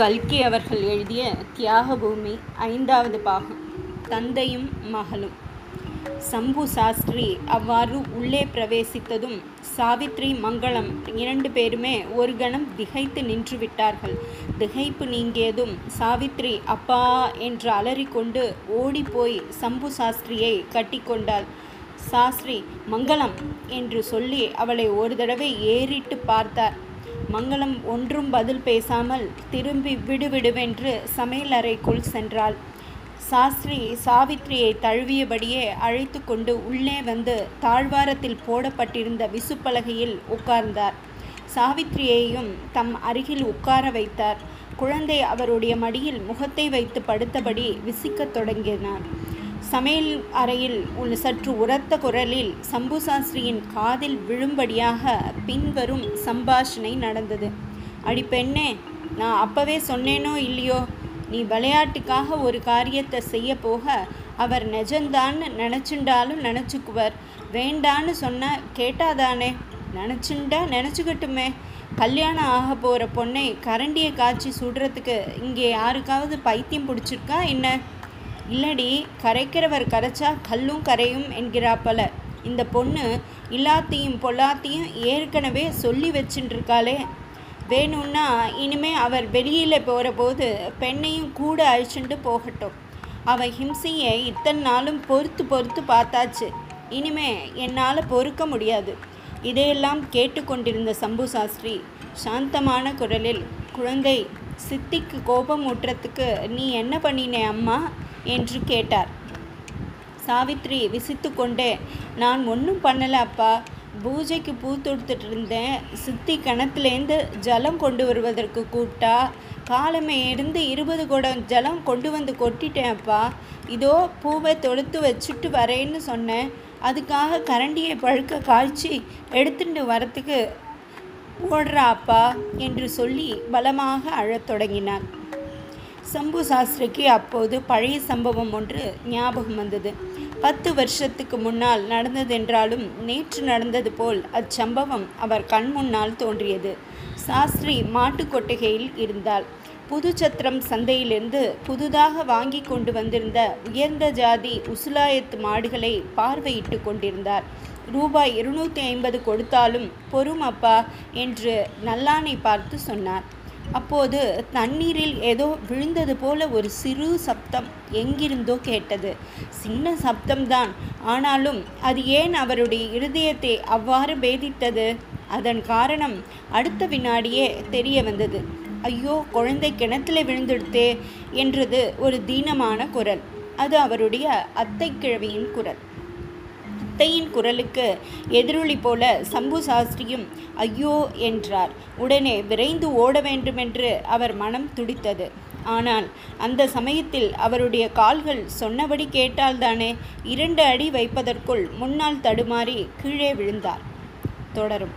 கல்கி அவர்கள் எழுதிய தியாகபூமி ஐந்தாவது பாகம். தந்தையும் மகளும். சம்பு சாஸ்திரி அவ்வாறு உள்ளே பிரவேசித்ததும் சாவித்ரி மங்களம் இரண்டு பேருமே ஒரு கணம் திகைத்து நின்று விட்டார்கள். திகைப்பு நீங்கியதும் சாவித்ரி அப்பா என்று அலறிக்கொண்டு ஓடிப்போய் சம்பு சாஸ்திரியை கட்டிக்கொண்டாள் சாஸ்திரி மங்களம் என்று சொல்லி அவளை ஒரு தடவை ஏறிட்டு பார்த்தார். மங்களம் ஒன்றும் பதில் பேசாமல் திரும்பி விடுவிடுவென்று சமையலறைக்குள் சென்றாள். சாஸ்திரி சாவித்ரியை தழுவியபடியே அழைத்து கொண்டு உள்ளே வந்து தாழ்வாரத்தில் போடப்பட்டிருந்த விசுப்பலகையில் உட்கார்ந்தார். சாவித்ரியையும் தம் அருகில் உட்கார வைத்தார். குழந்தை அவருடைய மடியில் முகத்தை வைத்து படுத்தபடி விசிக்கத் தொடங்கினார். சமையல் அறையில் உள்ள சற்று உரத்த குரலில் சம்பு சாஸ்திரியின் காதில் விழும்படியாக பின்வரும் சம்பாஷணை நடந்தது. அடி பெண்ணே நான் அப்பவே சொன்னேனோ இல்லையோ? நீ விளையாட்டுக்காக ஒரு காரியத்தை செய்ய போக அவர் நிஜந்தான்னு நினச்சுண்டாலும் நினச்சிக்குவர். வேண்டான்னு சொன்ன கேட்டாதானே? நினச்சுண்டா நினச்சிக்கட்டுமே. கல்யாணம் ஆக போகிற பொண்ணை கரண்டியை காய்ச்சி சுடுறதுக்கு இங்கே யாருக்காவது பைத்தியம் பிடிச்சிருக்கா என்ன? இல்லடி கரைக்கிறவர் கரைச்சா கல்லும் கரையும் என்கிறாப்பல. இந்த பொண்ணு இல்லாத்தையும் பொல்லாத்தையும் ஏற்கனவே சொல்லி வச்சுட்டுருக்காளே வேணும்னா இனிமே அவர் வெளியில் போகிற போது பெண்ணையும் கூட அழிச்சுட்டு போகட்டும். அவள் ஹிம்சையை இத்தனை நாளும் பொறுத்து பொறுத்து பார்த்தாச்சு. இனிமே என்னால் பொறுக்க முடியாது. இதையெல்லாம் கேட்டுக்கொண்டிருந்த சம்பு சாஸ்திரி சாந்தமான குரலில் குழந்தை சித்திக்கு கோபம் ஊட்டுறதுக்கு நீ என்ன பண்ணினே அம்மா? என்று கேட்டார். சாவித்ரி விசித்து கொண்டே நான் ஒன்றும் பண்ணலை அப்பா. பூஜைக்கு பூ தொடுத்துட்டு இருந்தேன். சித்தி கிணத்துலேருந்து ஜலம் கொண்டு வருவதற்கு கூப்பிட்டா காலமே இருந்து இருபது குடம் ஜலம் கொண்டு வந்து கொட்டிட்டேன் அப்பா. இதோ பூவை தொடுத்து வச்சுட்டு வரேன்னு சொன்னேன். அதுக்காக கரண்டியை பழுக்க காய்ச்சி எடுத்துட்டு வரத்துக்கு ஓடுறா அப்பா என்று சொல்லி பலமாக அழத் தொடங்கினான் சம்பு சாஸ்திரிக்கு அப்போது பழைய சம்பவம் ஒன்று ஞாபகம் வந்தது. பத்து வருஷத்துக்கு முன்னால் நடந்ததென்றாலும் நேற்று நடந்தது போல் அச்சம்பவம் அவர் கண் முன்னால் தோன்றியது. சாஸ்திரி மாட்டுக் கொட்டகையில் இருந்தாள். புதுச்சத்திரம் சந்தையிலிருந்து புதுதாக வாங்கி கொண்டு வந்திருந்த உயர்ந்த ஜாதி உசுலாயத்து மாடுகளை பார்வையிட்டு கொண்டிருந்தார். ரூபாய் இருநூற்றி ஐம்பது கொடுத்தாலும் பொறும் அப்பா என்று நல்லானை பார்த்து சொன்னார். அப்போது தண்ணீரில் ஏதோ விழுந்தது போல ஒரு சிறு சப்தம் எங்கிருந்தோ கேட்டது. சின்ன சப்தம்தான். ஆனாலும் அது ஏன் அவருடைய இருதயத்தை அவ்வாறு பேதித்தது? அதன் காரணம் அடுத்த வினாடியே தெரிய வந்தது. ஐயோ குழந்தை கிணத்துல விழுந்துடுத்தே என்றது ஒரு தீனமான குரல். அது அவருடைய அத்தை கிழவியின் குரல். அத்தையின் குரலுக்கு எதிரொலி போல சம்பு சாஸ்திரியும் ஐயோ என்றார். உடனே விரைந்து ஓட வேண்டுமென்று அவர் மனம் துடித்தது. ஆனால் அந்த சமயத்தில் அவருடைய கால்கள் சொன்னபடி கேட்டால்தானே இரண்டு அடி வைப்பதற்குள் முன்னால் தடுமாறி கீழே விழுந்தார். தொடரும்.